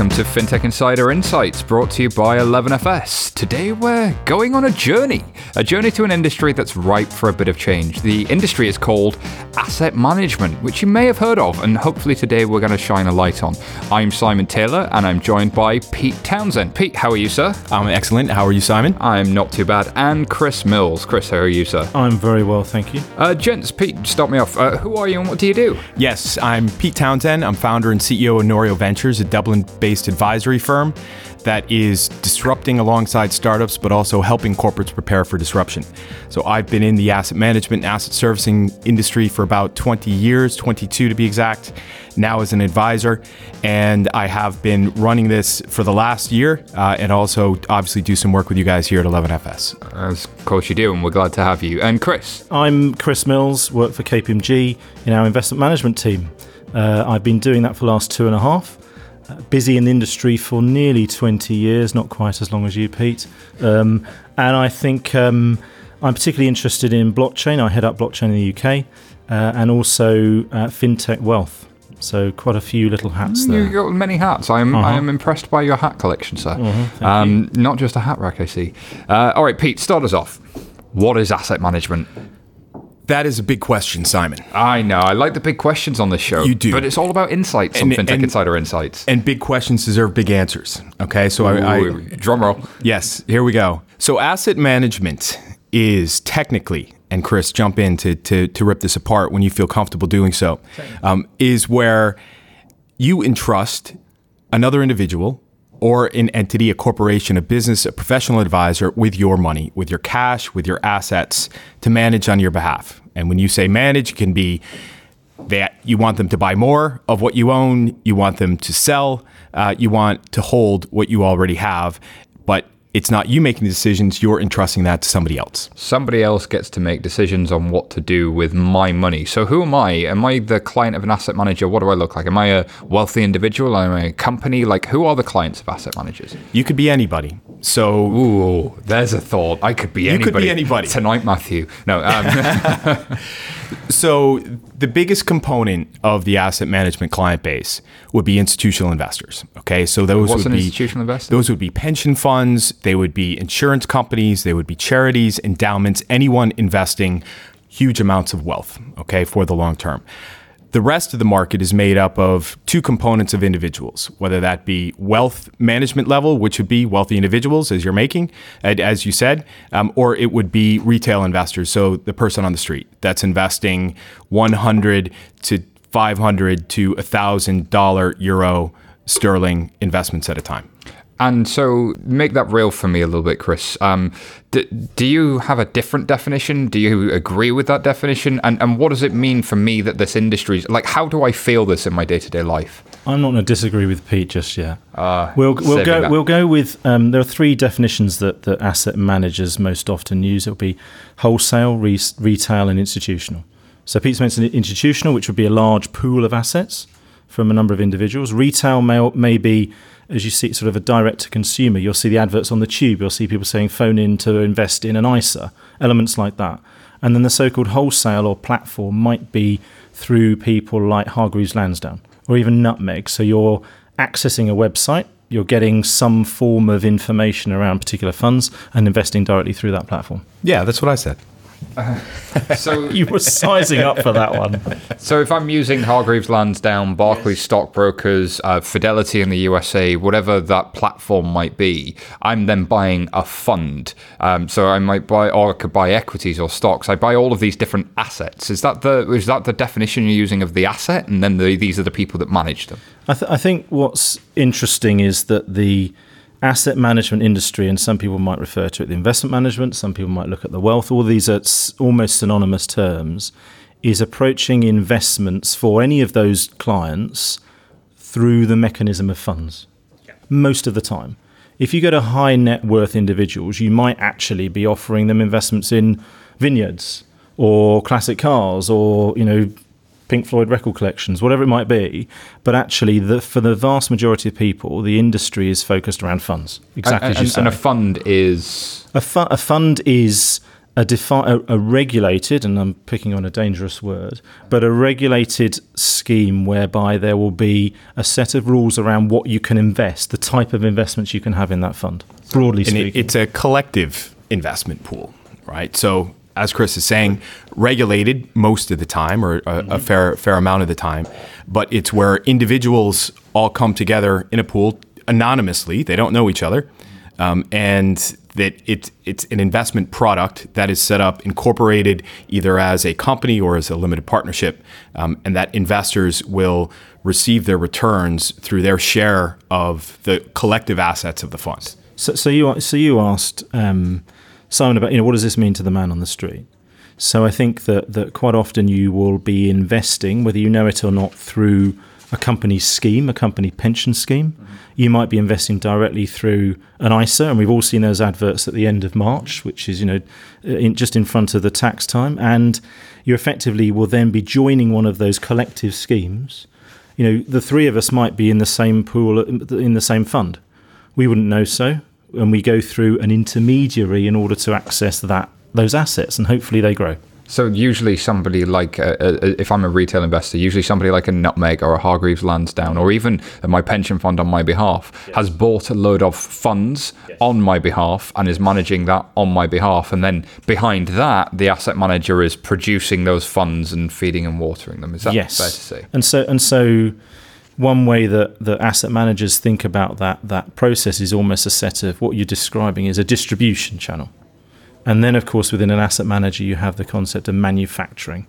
welcome to FinTech Insider Insights brought to you by 11FS. Today we're going on a journey, a journey to an industry that's ripe for a bit of change. The industry is called asset management, which you may have heard of, and hopefully today we're going to shine a light on. I'm Simon Taylor, and I'm joined by Pete Townsend. Pete, how are you, sir? I'm excellent. How are you, Simon? I'm not too bad. And Chris Mills. Chris, how are you, sir? I'm very well, thank you. Uh, gents, Pete, start me off. Uh, who are you and what do you do? Yes, I'm Pete Townsend. I'm founder and CEO of Norio Ventures, a Dublin based advisory firm that is disrupting alongside startups, but also helping corporates prepare for disruption. So I've been in the asset management and asset servicing industry for about 20 years, 22 to be exact, now as an advisor. And I have been running this for the last year uh, and also obviously do some work with you guys here at 11FS. As of course you do, and we're glad to have you. And Chris? I'm Chris Mills, work for KPMG in our investment management team. Uh, I've been doing that for the last two and a half. Busy in the industry for nearly 20 years, not quite as long as you, Pete. Um, and I think um, I'm particularly interested in blockchain. I head up blockchain in the UK uh, and also uh, fintech wealth. So quite a few little hats there. You've got many hats. I am, Uh-huh. I am impressed by your hat collection, sir. thank um, not just a hat rack, I see. Uh, all right, Pete, start us off. What is asset management? That is a big question, Simon. I know. I like the big questions on this show. You do. But it's all about insights on And- FinTech and- Insider Insights. And big questions deserve big answers. Okay, so I, I drum roll. Yes, here we go. So asset management is technically, and Chris, jump in to, to, to rip this apart when you feel comfortable doing so, um, is where you entrust another individual or an entity, a corporation, a business, a professional advisor with your money, with your cash, with your assets to manage on your behalf. And when you say manage, it can be that you want them to buy more of what you own, you want them to sell, uh, you want to hold what you already have, but it's not you making the decisions, you're entrusting that to somebody else. Somebody else gets to make decisions on what to do with my money. So who am I? Am I the client of an asset manager? What do I look like? Am I a wealthy individual? Am I a company? Like, who are the clients of asset managers? You could be anybody. So Ooh, there's a thought. I could be You anybody. could be anybody. Tonight, Matthew. No, um, So the biggest component of the asset management client base would be institutional investors. Okay, so those What's would an be institutional investor? Those would be pension funds. They would be insurance companies. They would be charities, endowments, anyone investing huge amounts of wealth. Okay, for the long term. The rest of the market is made up of two components of individuals, whether that be wealth management level, which would be wealthy individuals, as you're making, as you said, um, or it would be retail investors, so the person on the street that's investing 100 to 500 to 1,000 dollar, euro, sterling investments at a time. And so, make that real for me a little bit, Chris. Um, do, do you have a different definition? Do you agree with that definition? And and what does it mean for me that this industry is like? How do I feel this in my day to day life? I'm not going to disagree with Pete just yet. Uh, we'll we'll go that. we'll go with um, there are three definitions that, that asset managers most often use. It'll be wholesale, re- retail, and institutional. So Pete's mentioned institutional, which would be a large pool of assets from a number of individuals. Retail may, may be, as you see, sort of a direct to consumer. You'll see the adverts on the tube. You'll see people saying phone in to invest in an ISA, elements like that. And then the so-called wholesale or platform might be through people like Hargreaves Lansdown or even Nutmeg. So you're accessing a website, you're getting some form of information around particular funds and investing directly through that platform. Yeah, that's what I said. So You were sizing up for that one. So if I'm using Hargreaves Lansdown, Barclays Stockbrokers, uh, Fidelity in the USA, whatever that platform might be, I'm then buying a fund. Um, so I might buy, or I could buy equities or stocks. I buy all of these different assets. Is that the is that the definition you're using of the asset? And then the, these are the people that manage them. I, th- I think what's interesting is that the asset management industry, and some people might refer to it the investment management, some people might look at the wealth, all these are almost synonymous terms, is approaching investments for any of those clients through the mechanism of funds most of the time. If you go to high net worth individuals, you might actually be offering them investments in vineyards or classic cars or, you know, Pink Floyd record collections, whatever it might be. But actually, the, for the vast majority of people, the industry is focused around funds. Exactly and, as you and, say. and a fund is A, fu- a fund is a, defi- a, a regulated, and I'm picking on a dangerous word, but a regulated scheme whereby there will be a set of rules around what you can invest, the type of investments you can have in that fund, broadly And speaking. it, it's a collective investment pool, right? So, as Chris is saying, regulated most of the time, or a, a fair fair amount of the time, but it's where individuals all come together in a pool anonymously. They don't know each other, um, and that it's it's an investment product that is set up, incorporated either as a company or as a limited partnership, um, and that investors will receive their returns through their share of the collective assets of the fund. So, so you so you asked um, Simon about you know what does this mean to the man on the street? So I think that that quite often you will be investing, whether you know it or not, through a company scheme, a company pension scheme. Mm-hmm. You might be investing directly through an ISA, and we've all seen those adverts at the end of March, which is you know uh, in, just in front of the tax time, and you effectively will then be joining one of those collective schemes. You know, the three of us might be in the same pool in the same fund. We wouldn't know so, and we go through an intermediary in order to access that those assets, and hopefully they grow. So usually somebody like, uh, uh, if I'm a retail investor, usually somebody like a Nutmeg or a Hargreaves Lansdown or even my pension fund on my behalf has bought a load of funds on my behalf and is managing that on my behalf. And then behind that, the asset manager is producing those funds and feeding and watering them. Is that yes. fair to say? And so and so one way that, that asset managers think about that that process is almost a set of what you're describing is a distribution channel. And then, of course, within an asset manager, you have the concept of manufacturing.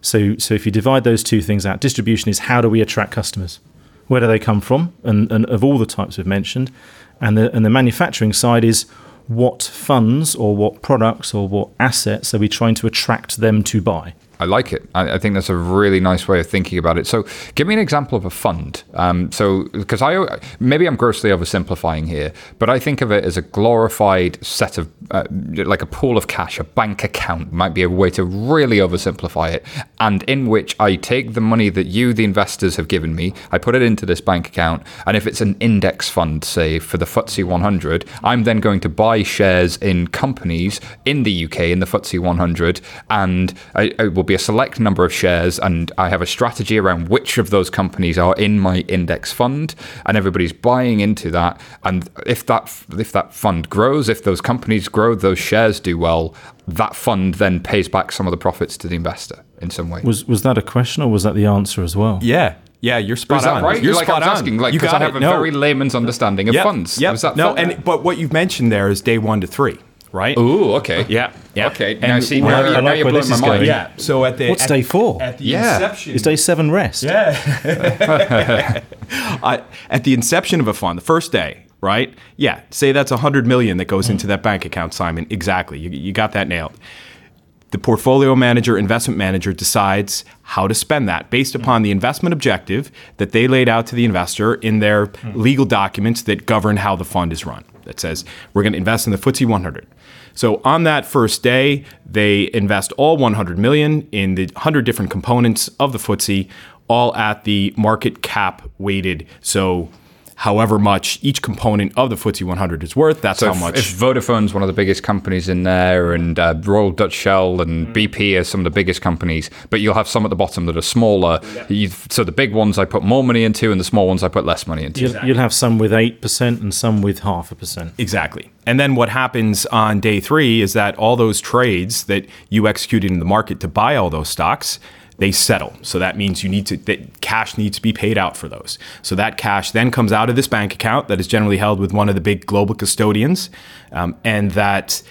So, so if you divide those two things out, distribution is how do we attract customers? Where do they come from? And, and of all the types we've mentioned, and the and the manufacturing side is what funds or what products or what assets are we trying to attract them to buy? I like it. I, I, think that's a really nice way of thinking about it. So, give me an example of a fund. Um, so, because I maybe I'm grossly oversimplifying here, but I think of it as a glorified set of uh, like a pool of cash, a bank account might be a way to really oversimplify it, and in which I take the money that you, the investors, have given me, I put it into this bank account, and if it's an index fund, say for the FTSE 100, I'm then going to buy shares in companies in the UK in the FTSE 100, and I, I will be a select number of shares, and I have a strategy around which of those companies are in my index fund, and everybody's buying into that. And if that if that fund grows, if those companies grow, those shares do well, that fund then pays back some of the profits to the investor in some way. Was was that a question, or was that the answer as well? Yeah. Yeah, you're spot Is that on. right? You're like spot I was on. asking, like you because I have it. a no. very layman's understanding of Yep. funds. Yep. Was no, fair? and but what you've mentioned there is day one to three, right? Ooh, okay. Yeah. Yeah. Okay. And now see, well, now, I you- like now you're blowing my is mind. going. Yeah. So at the What's at, day four? At the Yeah. inception, Is day seven rest? Yeah. I, at the inception of a fund, the first day, right? Yeah. Say that's a hundred million that goes into that bank account, Simon. Exactly. You, you got that nailed. The portfolio manager, investment manager decides how to spend that based upon the investment objective that they laid out to the investor in their legal documents that govern how the fund is run. That says we're going to invest in the FTSE 100. So on that first day, they invest all 100 million in the 100 different components of the FTSE, all at the market cap weighted. So however much each component of the FTSE 100 is worth, that's So how if, much. if Vodafone's one of the biggest companies in there, and uh, Royal Dutch Shell and BP are some of the biggest companies, but you'll have some at the bottom that are smaller. You've, so the big ones I put more money into, and the small ones I put less money into. You'll, you'll have some with eight percent and some with half a percent. Exactly. And then what happens on day three is that all those trades that you executed in the market to buy all those stocks, they settle. So that means you need to that cash needs to be paid out for those. So that cash then comes out of this bank account that is generally held with one of the big global custodians, um, and that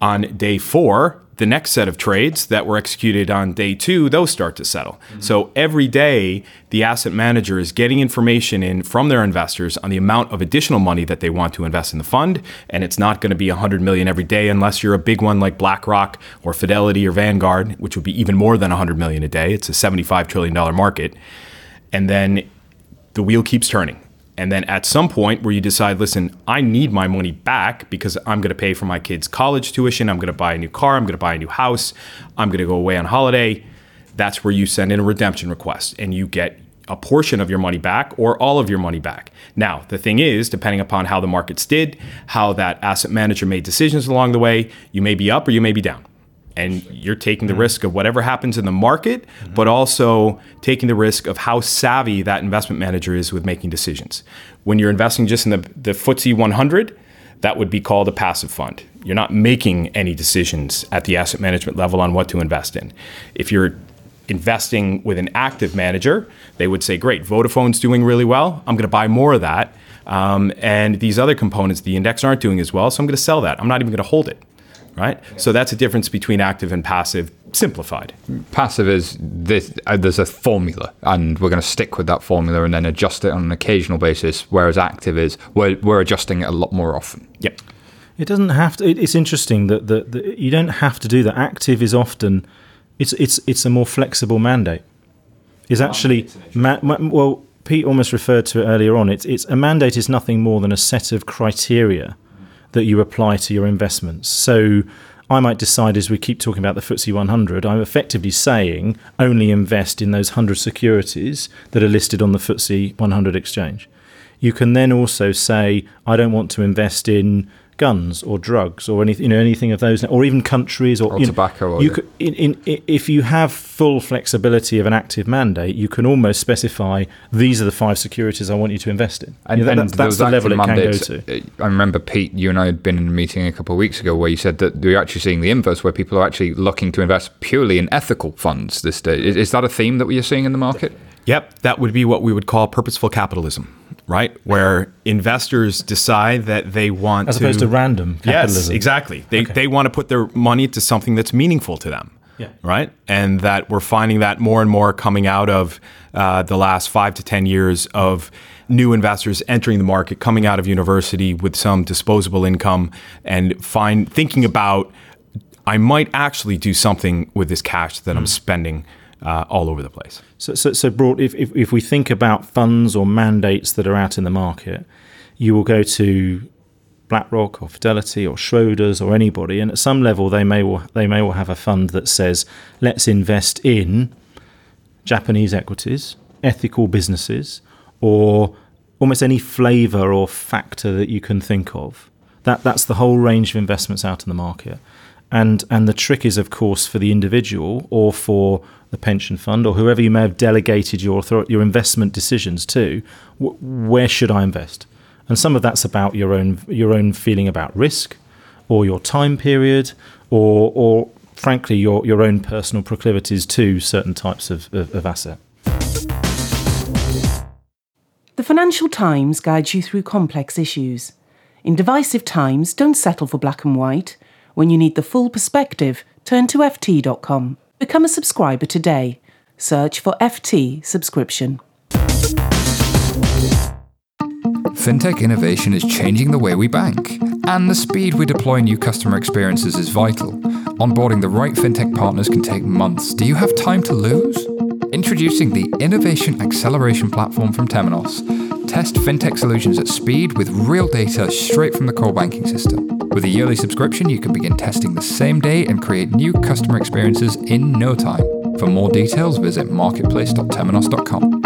on day four. The next set of trades that were executed on day two, those start to settle. Mm-hmm. So every day, the asset manager is getting information in from their investors on the amount of additional money that they want to invest in the fund. And it's not going to be 100 million every day unless you're a big one like BlackRock or Fidelity or Vanguard, which would be even more than 100 million a day. It's a 75 trillion dollar market. And then the wheel keeps turning. And then at some point where you decide, listen, I need my money back because I'm going to pay for my kids' college tuition, I'm going to buy a new car, I'm going to buy a new house, I'm going to go away on holiday, that's where you send in a redemption request and you get a portion of your money back or all of your money back. Now, the thing is, depending upon how the markets did, how that asset manager made decisions along the way, you may be up or you may be down. And you're taking the risk of whatever happens in the market, but also taking the risk of how savvy that investment manager is with making decisions. When you're investing just in the, the FTSE 100, that would be called a passive fund. You're not making any decisions at the asset management level on what to invest in. If you're investing with an active manager, they would say, Great, Vodafone's doing really well. I'm going to buy more of that. Um, and these other components, the index, aren't doing as well. So I'm going to sell that. I'm not even going to hold it. Right? So that's a difference between active and passive, simplified. Passive is this. Uh, there's a formula, and we're going to stick with that formula and then adjust it on an occasional basis. Whereas active is we're, we're adjusting it a lot more often. Yep. It doesn't have to. It, it's interesting that, that, that you don't have to do that. Active is often it's it's it's a more flexible mandate. Is actually ma- ma- well, Pete almost referred to it earlier on. It's it's a mandate is nothing more than a set of criteria that you apply to your investments. So. I might decide as we keep talking about the FTSE 100, I'm effectively saying only invest in those 100 securities that are listed on the FTSE 100 exchange. You can then also say, I don't want to invest in guns or drugs or anything, you know, anything of those, or even countries or, Or you know, tobacco or- you could, in, in, if you have full flexibility of an active mandate, you can almost specify these are the five securities I want you to invest in. And, You know, that- and that's, that's the level it active can go to. uh, I remember Pete, you and I had been in a meeting a couple of weeks ago where you said that we're actually seeing the inverse, where people are actually looking to invest purely in ethical funds this day. Is, is that a theme that we are seeing in the market? Yep, that would be what we would call purposeful capitalism, right? Where investors decide that they want As to, opposed to random Yes, exactly. They they want to put their money to something that's meaningful to them. Yeah. Right, and that we're finding that more and more coming out of uh, the last five to ten years of new investors entering the market, coming out of university with some disposable income, and find thinking about I might actually do something with this cash that I'm spending uh, all over the place. So, so, so broad, if, if, if we think about funds or mandates that are out in the market, you will go to BlackRock or Fidelity or Schroders or anybody, and at some level they may well, they may well have a fund that says, let's invest in Japanese equities, ethical businesses, or almost any flavour or factor that you can think of. That that's the whole range of investments out in the market. And and the trick is, of course, for the individual or for the pension fund or whoever you may have delegated your your investment decisions to, wh- where should I invest? And some of that's about your own your own feeling about risk, or your time period, or or frankly your your own personal proclivities to certain types of, of, of asset. The Financial Times guides you through complex issues. In divisive times, don't settle for black and white. When you need the full perspective, turn to FT.com. Become a subscriber today. Search for FT subscription. Fintech innovation is changing the way we bank, and the speed we deploy new customer experiences is vital. Onboarding the right fintech partners can take months. Do you have time to lose? Introducing the Innovation Acceleration Platform from Temenos. Test fintech solutions at speed with real data straight from the core banking system. With a yearly subscription, you can begin testing the same day and create new customer experiences in no time. For more details, visit marketplace.temenos.com.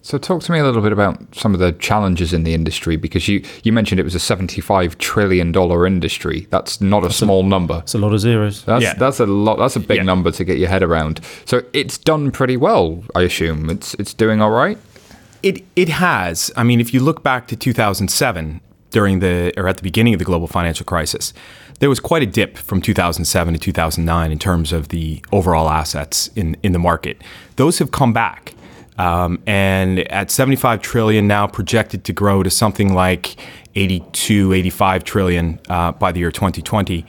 So talk to me a little bit about some of the challenges in the industry because you, you mentioned it was a $75 trillion industry. That's not a small number. It's a lot of zeros. That's Yeah. that's a lot. That's a big Yeah. number to get your head around. So it's done pretty well, I assume. It's it's doing all right. It it has. I mean, if you look back to 2007 during the or at the beginning of the global financial crisis, there was quite a dip from 2007 to 2009 in terms of the overall assets in in the market. Those have come back. Um, and at 75 trillion now projected to grow to something like 82 85 trillion uh, by the year 2020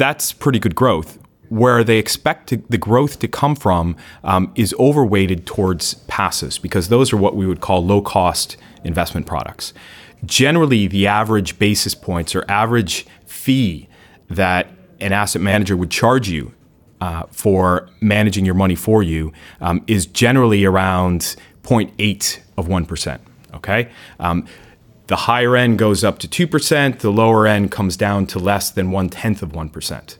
that's pretty good growth. Where they expect to, the growth to come from um, is overweighted towards passives because those are what we would call low cost investment products. Generally, the average basis points or average fee that an asset manager would charge you uh, for managing your money for you um, is generally around 0.8 of 1%. Okay? Um, the higher end goes up to 2%, the lower end comes down to less than one tenth of 1%.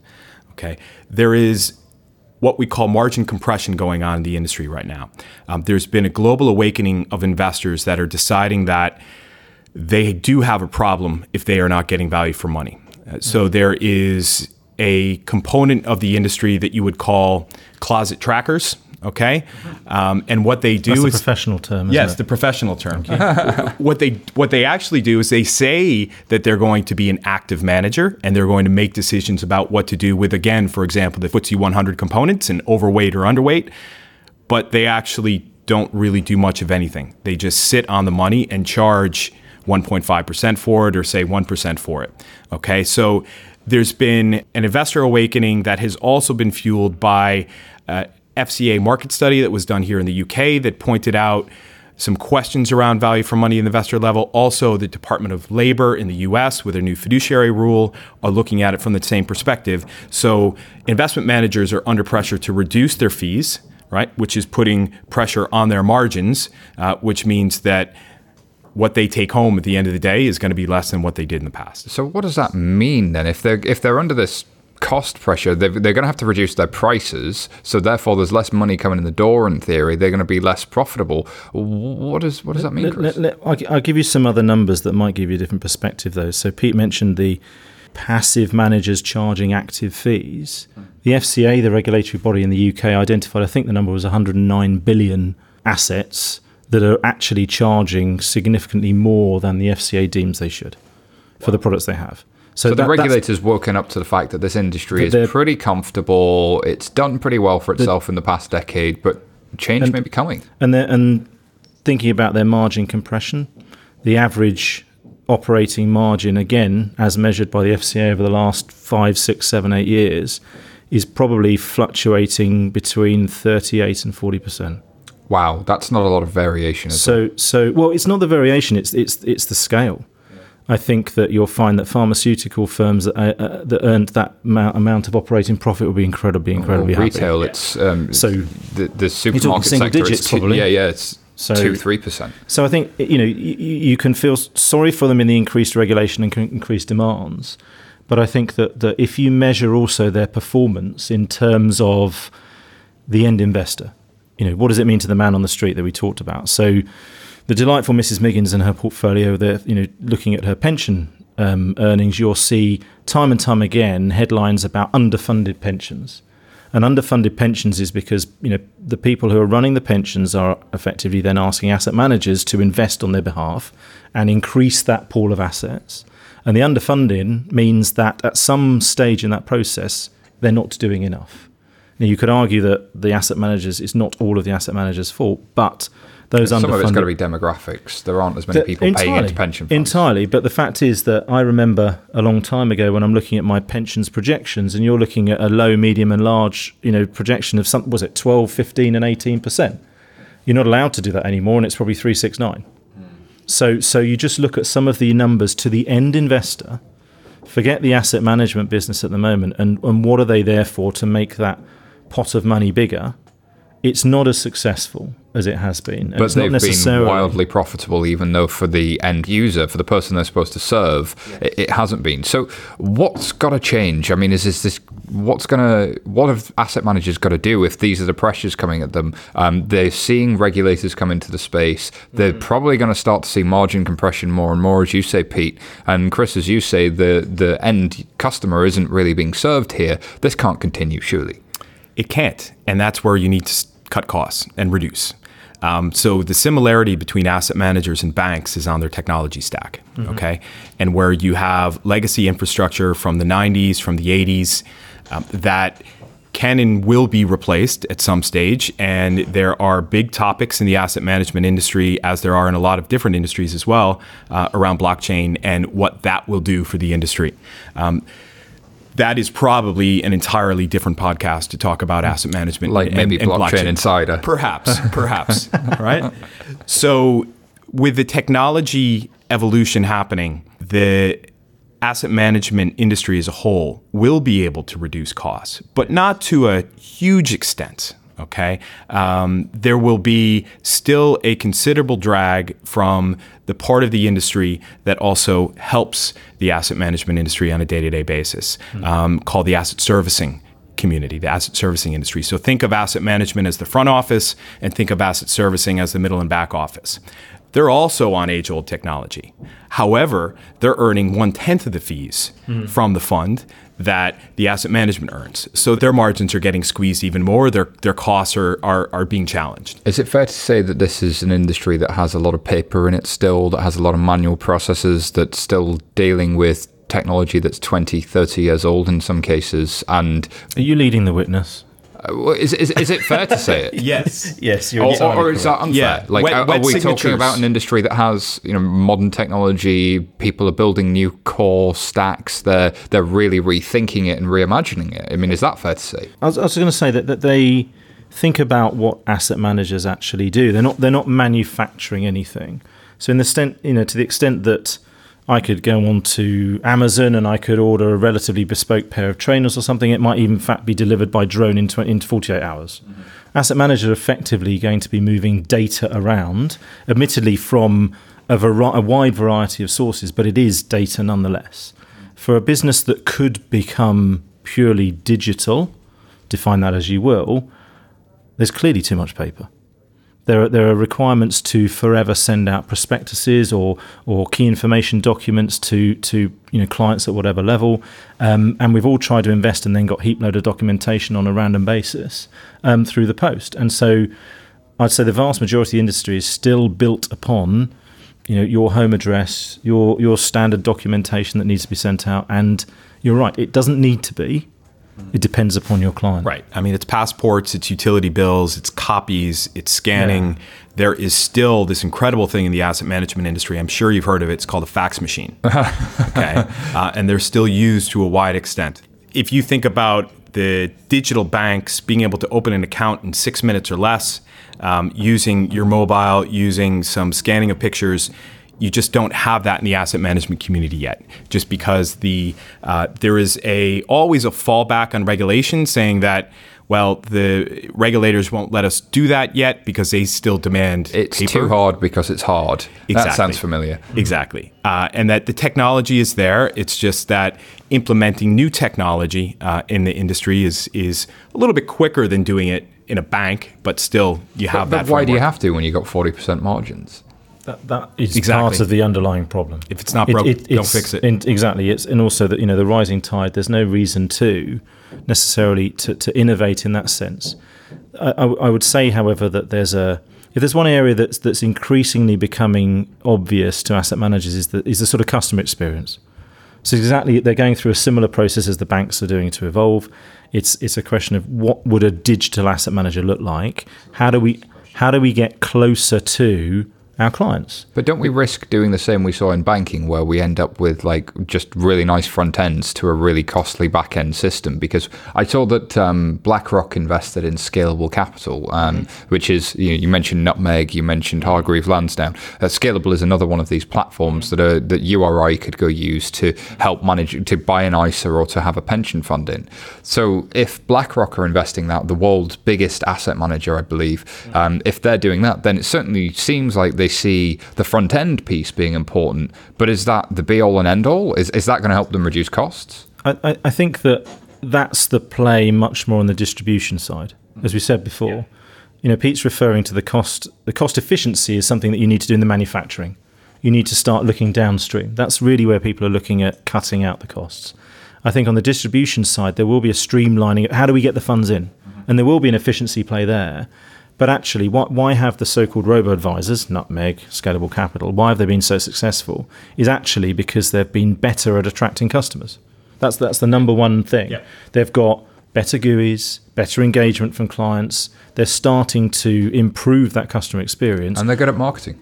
Okay? There is what we call margin compression going on in the industry right now. Um, there's been a global awakening of investors that are deciding that they do have a problem if they are not getting value for money. Uh, so there is a component of the industry that you would call closet trackers. Okay, um, and what they do That's is professional term. Isn't yes, it? the professional term. what they what they actually do is they say that they're going to be an active manager and they're going to make decisions about what to do with again, for example, the FTSE 100 components and overweight or underweight, but they actually don't really do much of anything. They just sit on the money and charge 1.5% for it or say 1% for it. Okay? So there's been an investor awakening that has also been fueled by uh, FCA market study that was done here in the UK that pointed out some questions around value for money in the investor level. Also, the Department of Labor in the US, with their new fiduciary rule, are looking at it from the same perspective. So, investment managers are under pressure to reduce their fees, right, which is putting pressure on their margins, uh, which means that what they take home at the end of the day is going to be less than what they did in the past. So what does that mean then? If they're if they're under this cost pressure, they're, they're going to have to reduce their prices. So therefore, there's less money coming in the door. In theory, they're going to be less profitable. What does what does that mean, Let- Chris? let- let- I'll give you some other numbers that might give you a different perspective, though. So Pete mentioned the passive managers charging active fees. The FCA, the regulatory body in the UK, identified, I think the number was 109 billion assets that are actually charging significantly more than the FCA deems they should for the products they have. So the that- that's- regulators woken up to the fact that this industry That is pretty comfortable. It's done pretty well for itself in the past decade, but change may be coming. and and thinking about their margin compression, the average operating margin again, as measured by the FCA over the last five, six, seven, eight years, is probably fluctuating between thirty-eight and forty percent. Wow, that's not a lot of variation. Is it? So, so well, it's not the variation; it's it's it's the scale. I think that you'll find that pharmaceutical firms that, uh, uh, that earned that amount, amount of operating profit will be incredibly, incredibly Well, happy. retail, it's um, So, the, the supermarket single sector. digits, it's two, probably. Yeah, yeah, it's So- two, three percent. So I think you know you, you can feel sorry for them in the increased regulation and con- increased demands, but I think that, that if you measure also their performance in terms of the end investor, you know what does it mean to the man on the street that we talked about? So the delightful Mrs. Miggins and her portfolio, you know looking at her pension um, earnings, you'll see time and time again headlines about underfunded pensions. And underfunded pensions is because you know the people who are running the pensions are effectively then asking asset managers to invest on their behalf and increase that pool of assets. And the underfunding means that at some stage in that process, they're not doing enough. Now you could argue that the asset managers is not all of the asset managers' fault, but those Some of it's underfunded got to be demographics. There aren't as many people paying into pension funds. Entirely, but the fact is that I remember a long time ago when I'm looking at my pensions projections, and you're looking at a low, medium, and large, you know, projection of some was it 12, 15, and 18 percent. You're not allowed to do that anymore, and it's probably three, six, nine. So, so you just look at some of the numbers to the end investor. Forget the asset management business at the moment, and, and what are they there for to make that pot of money bigger? It's not as successful as it has been. and but it's not they've been necessarily- wildly profitable, even though for the end user, for the person they're supposed to serve, it, it hasn't been. So, what's got to change? I mean, is this, this what's going to what have asset managers got to do if these are the pressures coming at them? Um, they're seeing regulators come into the space. They're probably going to start to see margin compression more and more, as you say, Pete and Chris, as you say, the the end customer isn't really being served here. This can't continue, surely. It can't, and that's where you need to cut costs and reduce. Um, so the similarity between asset managers and banks is on their technology stack, okay, and where you have legacy infrastructure from the '90s, from the '80s, um, that can and will be replaced at some stage. And there are big topics in the asset management industry, as there are in a lot of different industries as well, uh, around blockchain and what that will do for the industry. Um, that is probably an entirely different podcast to talk about asset management, Like and- maybe and Blockchain Insider. Perhaps, perhaps, right? So, with the technology evolution happening, the asset management industry as a whole will be able to reduce costs, but not to a huge extent. Okay, um, there will be still a considerable drag from the part of the industry that also helps the asset management industry on a day-to-day basis, um, called the asset servicing community, the asset servicing industry. So think of asset management as the front office and think of asset servicing as the middle and back office. they're also on age old technology. However, they're earning one tenth of the fees from the fund that the asset management earns. So their margins are getting squeezed even more. Their, their costs are, are, are being challenged. Is it fair to say that this is an industry that has a lot of paper in it still, that has a lot of manual processes, that's still dealing with technology that's 20, 30 years old in some cases? And Are you leading the witness? Uh, is, is, is it fair to say it? Yes. Yes, you're Or, or, is that unfair? Yeah. Like, Wet- are, wet are we talking about an industry that has you know modern technology? People are building new core stacks. They're they're really rethinking it and reimagining it. I mean, is that fair to say? I was, I was going to say that, that they think about what asset managers actually do. They're not they're not manufacturing anything. So in the extent you know to the extent that I could go on to Amazon and I could order a relatively bespoke pair of trainers or something, it might even in fact be delivered by drone in, 20, in 48 hours. Mm-hmm. Asset managers are effectively going to be moving data around, admittedly from a, vari- a wide variety of sources, but it is data nonetheless. For a business that could become purely digital, define that as you will, there's clearly too much paper. There are, there are requirements to forever send out prospectuses or, or key information documents to, to you know, clients at whatever level. Um, and we've all tried to invest and then got heap load of documentation on a random basis um, through the post. And so I'd say the vast majority of the industry is still built upon you know, your home address, your, your standard documentation that needs to be sent out. And you're right, it doesn't need to be. It depends upon your client. Right. I mean, it's passports, it's utility bills, it's copies, it's scanning. There is still this incredible thing in the asset management industry. I'm sure you've heard of it. It's called a fax machine. okay. Uh, and they're still used to a wide extent. If you think about the digital banks being able to open an account in six minutes or less, um, using your mobile, using some scanning of pictures, you just don't have that in the asset management community yet just because the uh, there is a always a fallback on regulation saying that well the regulators won't let us do that yet because they still demand It's paper. too hard because it's hard. That sounds familiar. Exactly. Uh, and that the technology is there. It's just that implementing new technology uh, in the industry is is a little bit quicker than doing it in a bank, but still you have But that. why do you have to when you got forty percent margins? That, that is Exactly. part of the underlying problem. If it's not broke, don't fix it. and exactly. It's and also that you know the rising tide. There's no reason to necessarily to, to innovate in that sense. I, I, I would say, however, that there's a if there's one area that's that's increasingly becoming obvious to asset managers is the is the sort of customer experience. So exactly, they're going through a similar process as the banks are doing to evolve. It's it's a question of what would a digital asset manager look like? How do we how do we get closer to our clients? But don't we risk doing the same we saw in banking, where we end up with like just really nice front ends to a really costly back end system? Because I saw that um, BlackRock invested in Scalable Capital, um, which is you, know, you mentioned Nutmeg, you mentioned Hargreave Lansdown. Uh, Scalable is another one of these platforms that are that URI could go use to help manage to buy an ISA or to have a pension fund in. So if BlackRock are investing that, the world's biggest asset manager, I believe, um, if they're doing that, then it certainly seems like they see the front end piece being important. But is that the be all and end all? Is, is that going to help them reduce costs? I, I- I think that that's the play much more on the distribution side, as we said before. You know, Pete's referring to the cost. The cost efficiency is something that you need to do in the manufacturing. You need to start looking downstream. That's really where people are looking at cutting out the costs. I think on the distribution side, there will be a streamlining. How do we get the funds in? Mm-hmm. And there will be an efficiency play there. But actually, why, why have the so-called robo-advisors, Nutmeg, Scalable Capital, why have they been so successful? Is actually because they've been better at attracting customers. That's that's the number one thing. Yeah. They've got better GUIs, better engagement from clients. They're starting to improve that customer experience. And they're good at marketing.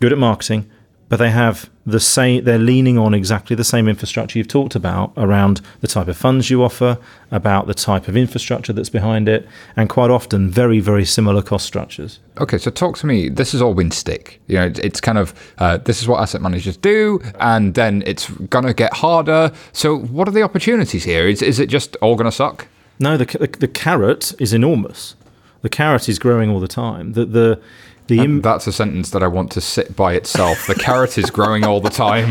Good at marketing, but they have the same. They're leaning on exactly the same infrastructure you've talked about around the type of funds you offer, about the type of infrastructure that's behind it, and quite often very very similar cost structures. Okay, so talk to me. This has all been stick. You know, it's, kind of uh, this is what asset managers do, and then it's gonna get harder. So, what are the opportunities here? Is is it just all gonna suck? No, the, the the carrot is enormous. The carrot is growing all the time. The the im- That's a sentence that I want to sit by itself. The carrot is growing all the time.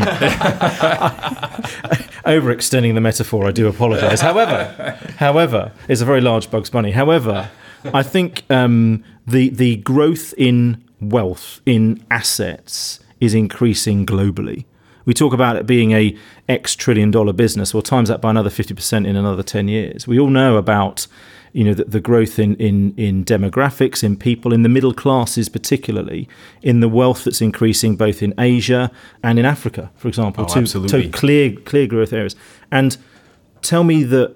overextending the metaphor. I do apologise. however, however, it's a very large Bugs Bunny. However, I think um, the the growth in wealth in assets is increasing globally. We talk about it being a X trillion dollar business. Well, times that by another 50% in another 10 years. We all know about you know the, the growth in, in in demographics in people in the middle classes particularly in the wealth that's increasing both in Asia and in Africa for example Oh, absolutely. two clear clear growth areas. And tell me that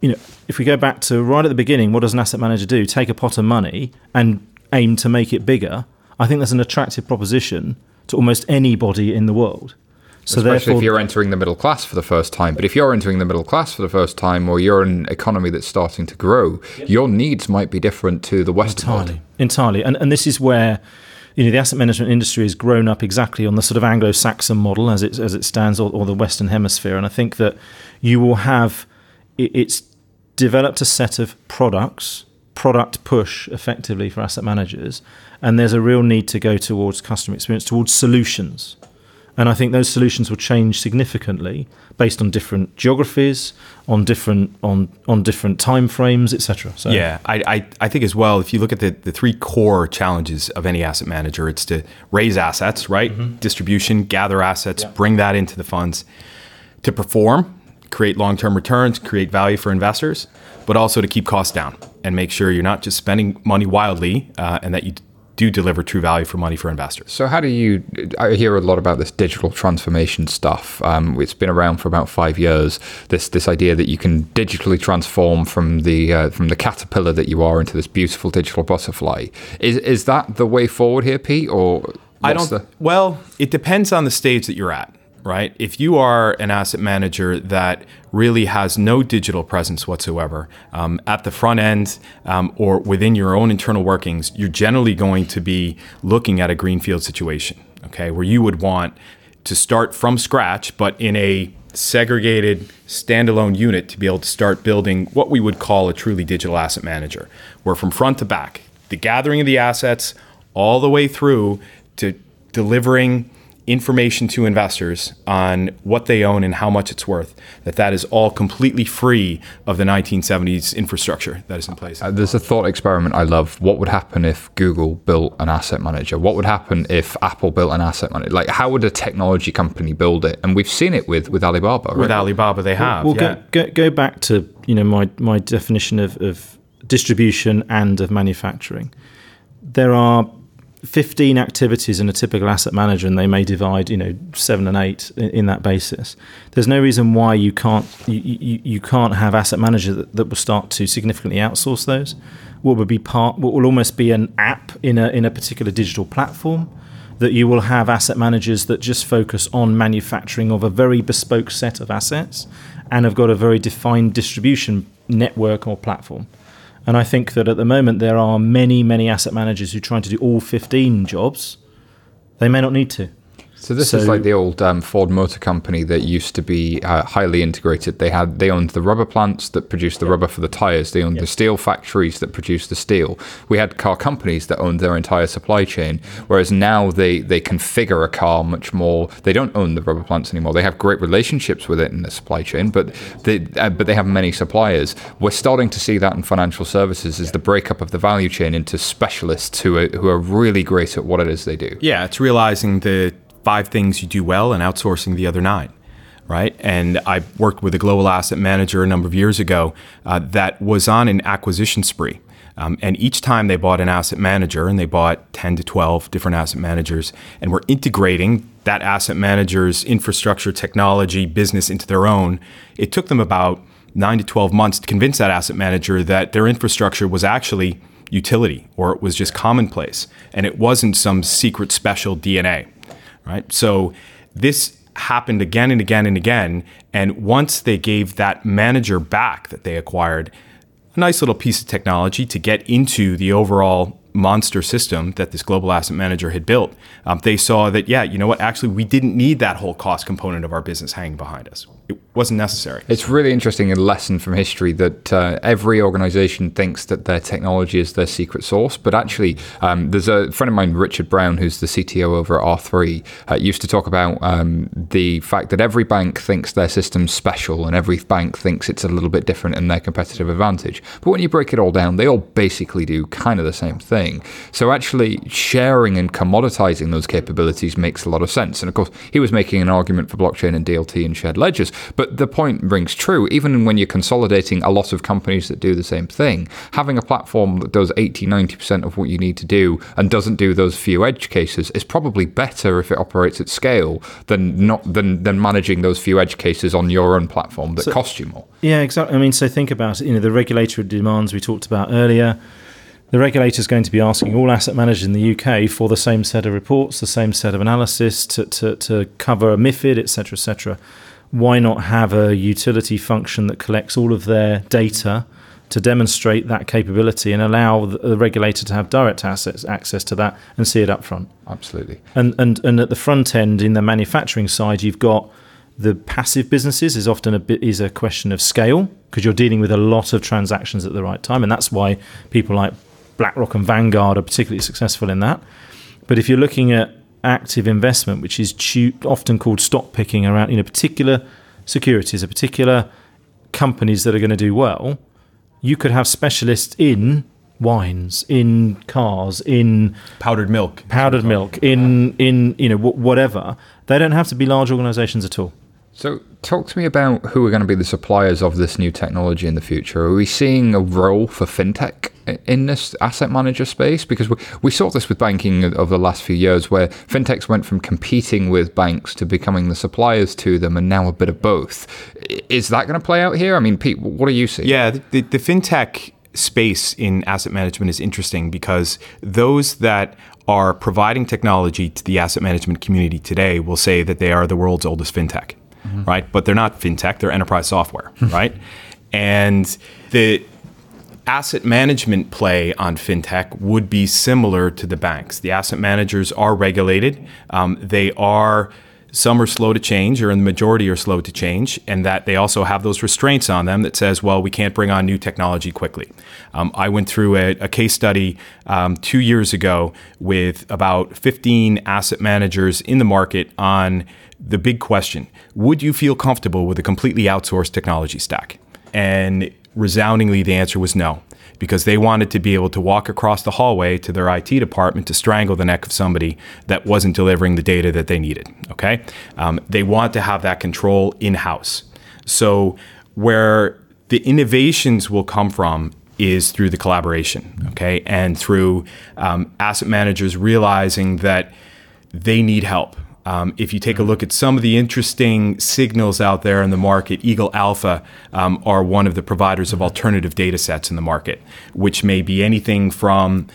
you know if we go back to right at the beginning what does an asset manager do? Take a pot of money and aim to make it bigger. I think that's an attractive proposition to almost anybody in the world so Especially if you're entering the middle class for the first time. But if you're entering the middle class for the first time, or you're in an economy that's starting to grow, your needs might be different to the Western world. entirely, entirely, and and this is where you know the asset management industry has grown up exactly on the sort of Anglo-Saxon model as it as it stands, or, or the Western Hemisphere, and I think that you will have it, it's developed a set of products, product push effectively for asset managers, and there's a real need to go towards customer experience, towards solutions. And I think those solutions will change significantly based on different geographies, on different on on different time frames, etc. So Yeah, I, I, I think as well, if you look at the, the three core challenges of any asset manager, it's to raise assets, right? Distribution, gather assets, bring that into the funds, to perform, create long term returns, create value for investors, but also to keep costs down and make sure you're not just spending money wildly uh, and that you do deliver true value for money for investors. So, how do you? I hear a lot about this digital transformation stuff. Um, it's been around for about five years. This this idea that you can digitally transform from the uh, from the caterpillar that you are into this beautiful digital butterfly. Is is that the way forward here, Pete? Or I don't. The, well, it depends on the stage that you're at, right? If you are an asset manager that really has no digital presence whatsoever um, at the front end um, or within your own internal workings, you're generally going to be looking at a greenfield situation, okay, where you would want to start from scratch, but in a segregated standalone unit to be able to start building what we would call a truly digital asset manager, where from front to back, the gathering of the assets all the way through to delivering information to investors on what they own and how much it's worth that that is all completely free of the 1970s infrastructure that is in place uh, there's a thought experiment I love. What would happen if Google built an asset manager? What would happen if Apple built an asset manager? Like, how would a technology company build it? And we've seen it with with Alibaba. Right? with alibaba they have Well, yeah. go, go, go back to you know my my definition of, of distribution and of manufacturing. There are 15 activities in a typical asset manager, and they may divide you know seven and eight in, in that basis. There's no reason why you can't you, you, you can't have asset managers that, that will start to significantly outsource those. What would be part? What will almost be an app in a in a particular digital platform that you will have asset managers that just focus on manufacturing of a very bespoke set of assets and have got a very defined distribution network or platform. And I think that at the moment there are many, many asset managers who are trying to do all 15 jobs. They may not need to. So this is like the old um, Ford Motor Company that used to be uh, highly integrated. They had they owned the rubber plants that produced the rubber for the tires. They owned the steel factories that produced the steel. We had car companies that owned their entire supply chain. Whereas now they they configure a car much more. They don't own the rubber plants anymore. They have great relationships with it in the supply chain, but they uh, but they have many suppliers. We're starting to see that in financial services is the breakup of the value chain into specialists who are who are really great at what it is they do. Yeah, it's realizing the five things you do well and outsourcing the other nine, right? And I worked with a global asset manager a number of years ago uh, that was on an acquisition spree. Um, and each time they bought an asset manager, and they bought 10 to 12 different asset managers, and were integrating that asset manager's infrastructure, technology, business into their own, it took them about nine to 12 months to convince that asset manager that their infrastructure was actually utility or it was just commonplace and it wasn't some secret special DNA right? So this happened again and again and again. And once they gave that manager back that they acquired a nice little piece of technology to get into the overall monster system that this global asset manager had built, um, they saw that, yeah, you know what? Actually, we didn't need that whole cost component of our business hanging behind us. It wasn't necessary. It's really interesting a lesson from history that uh, every organization thinks that their technology is their secret sauce, but actually, um, there's a friend of mine, Richard Brown, who's the CTO over at R3, uh, used to talk about um, the fact that every bank thinks their system's special and every bank thinks it's a little bit different in their competitive advantage. But when you break it all down, they all basically do kind of the same thing. thing. So actually sharing and commoditizing those capabilities makes a lot of sense. And of course, he was making an argument for blockchain and DLT and shared ledgers. But the point rings true. Even when you're consolidating a lot of companies that do the same thing, having a platform that does 80, 90% of what you need to do and doesn't do those few edge cases is probably better if it operates at scale than not than than managing those few edge cases on your own platform that cost you more. Yeah, exactly. I mean, so think about it. You know, the regulatory demands we talked about earlier. The regulator is going to be asking all asset managers in the UK for the same set of reports, the same set of analysis to, to, to cover a MIFID, et cetera, et cetera. Why not have a utility function that collects all of their data to demonstrate that capability and allow the, regulator to have direct assets, access to that and see it up front? Absolutely. And, and, and at the front end, in the manufacturing side, you've got the passive businesses is often a bit is a question of scale because you're dealing with a lot of transactions at the right time, and that's why people like BlackRock and Vanguard are particularly successful in that. But if you're looking at active investment, which is often called stock picking around you know particular securities, a particular companies that are going to do well, you could have specialists in wines, in cars, in Powdered milk. powdered milk, in in you know whatever. They don't have to be large organisations at all. So, talk to me about who are going to be the suppliers of this new technology in the future. Are we seeing a role for fintech in this asset manager space? Because we, we saw this with banking over the last few years, where fintechs went from competing with banks to becoming the suppliers to them, and now a bit of both. Is that going to play out here? I mean, Pete, what do you see? Yeah, the, the, the fintech space in asset management is interesting because those that are providing technology to the asset management community today will say that they are the world's oldest fintech, right? But they're not fintech, they're enterprise software, right? And the asset management play on fintech would be similar to the banks. The asset managers are regulated. Um, they are some are slow to change, or in the majority are slow to change, and that they also have those restraints on them that says, well, we can't bring on new technology quickly. Um, I went through a, a case study um, two years ago with about 15 asset managers in the market on the big question: Would you feel comfortable with a completely outsourced technology stack? And resoundingly, the answer was no, because they wanted to be able to walk across the hallway to their IT department to strangle the neck of somebody that wasn't delivering the data that they needed. Okay, um, they want to have that control in house. So where the innovations will come from is through the collaboration, okay, and through um, asset managers realizing that they need help. Um, if you take a look at some of the interesting signals out there in the market, Eagle Alpha um, are one of the providers of alternative data sets in the market, which may be anything from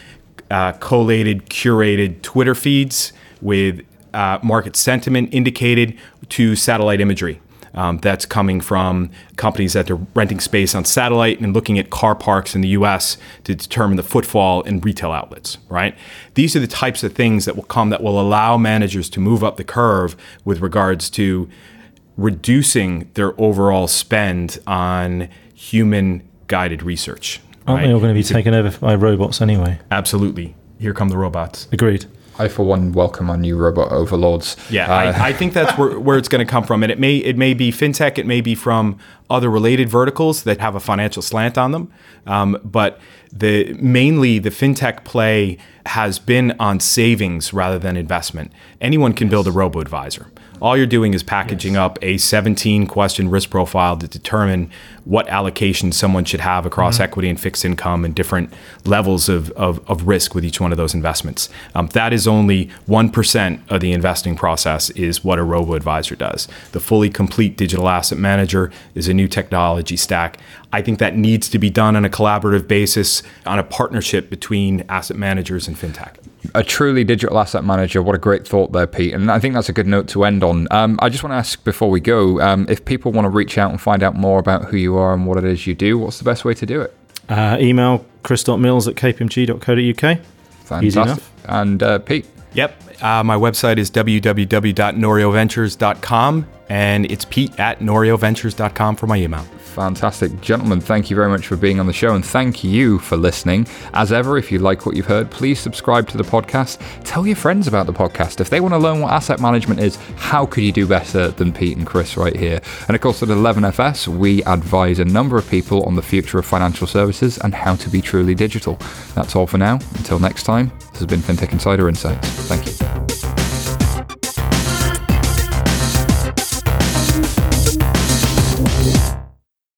uh, collated, curated Twitter feeds with uh, market sentiment indicated to satellite imagery. Um, that's coming from companies that are renting space on satellite and looking at car parks in the US to determine the footfall in retail outlets, right? These are the types of things that will come that will allow managers to move up the curve with regards to reducing their overall spend on human guided research. Aren't right? they all going to be taken over by robots anyway? Absolutely. Here come the robots. Agreed. I, for one, welcome our new robot overlords. Yeah, Uh, I, I think that's where, where it's going to come from, and it may it may be fintech, it may be from other related verticals that have a financial slant on them, um, but the mainly the fintech play has been on savings rather than investment. Anyone can build a robo advisor. All you're doing is packaging up a 17 question risk profile to determine what allocation someone should have across equity and fixed income and different levels of, of, of risk with each one of those investments. Um, that is only 1% of the investing process, is what a robo advisor does. The fully complete digital asset manager is a new technology stack. I think that needs to be done on a collaborative basis, on a partnership between asset managers and fintech. a truly digital asset manager. What a great thought there, Pete. And I think that's a good note to end on. Um, I just want to ask before we go um, if people want to reach out and find out more about who you are and what it is you do, what's the best way to do it? Uh, email chris.mills at kpmg.co.uk. Fantastic. enough. And uh, Pete, Yep. Uh, my website is www.norioventures.com and it's pete at norioventures.com for my email. Fantastic. Gentlemen, thank you very much for being on the show and thank you for listening. As ever, if you like what you've heard, please subscribe to the podcast. Tell your friends about the podcast. If they want to learn what asset management is, how could you do better than Pete and Chris right here? And of course, at 11FS, we advise a number of people on the future of financial services and how to be truly digital. That's all for now. Until next time, this has been FinTech Insider Insights. Thank you.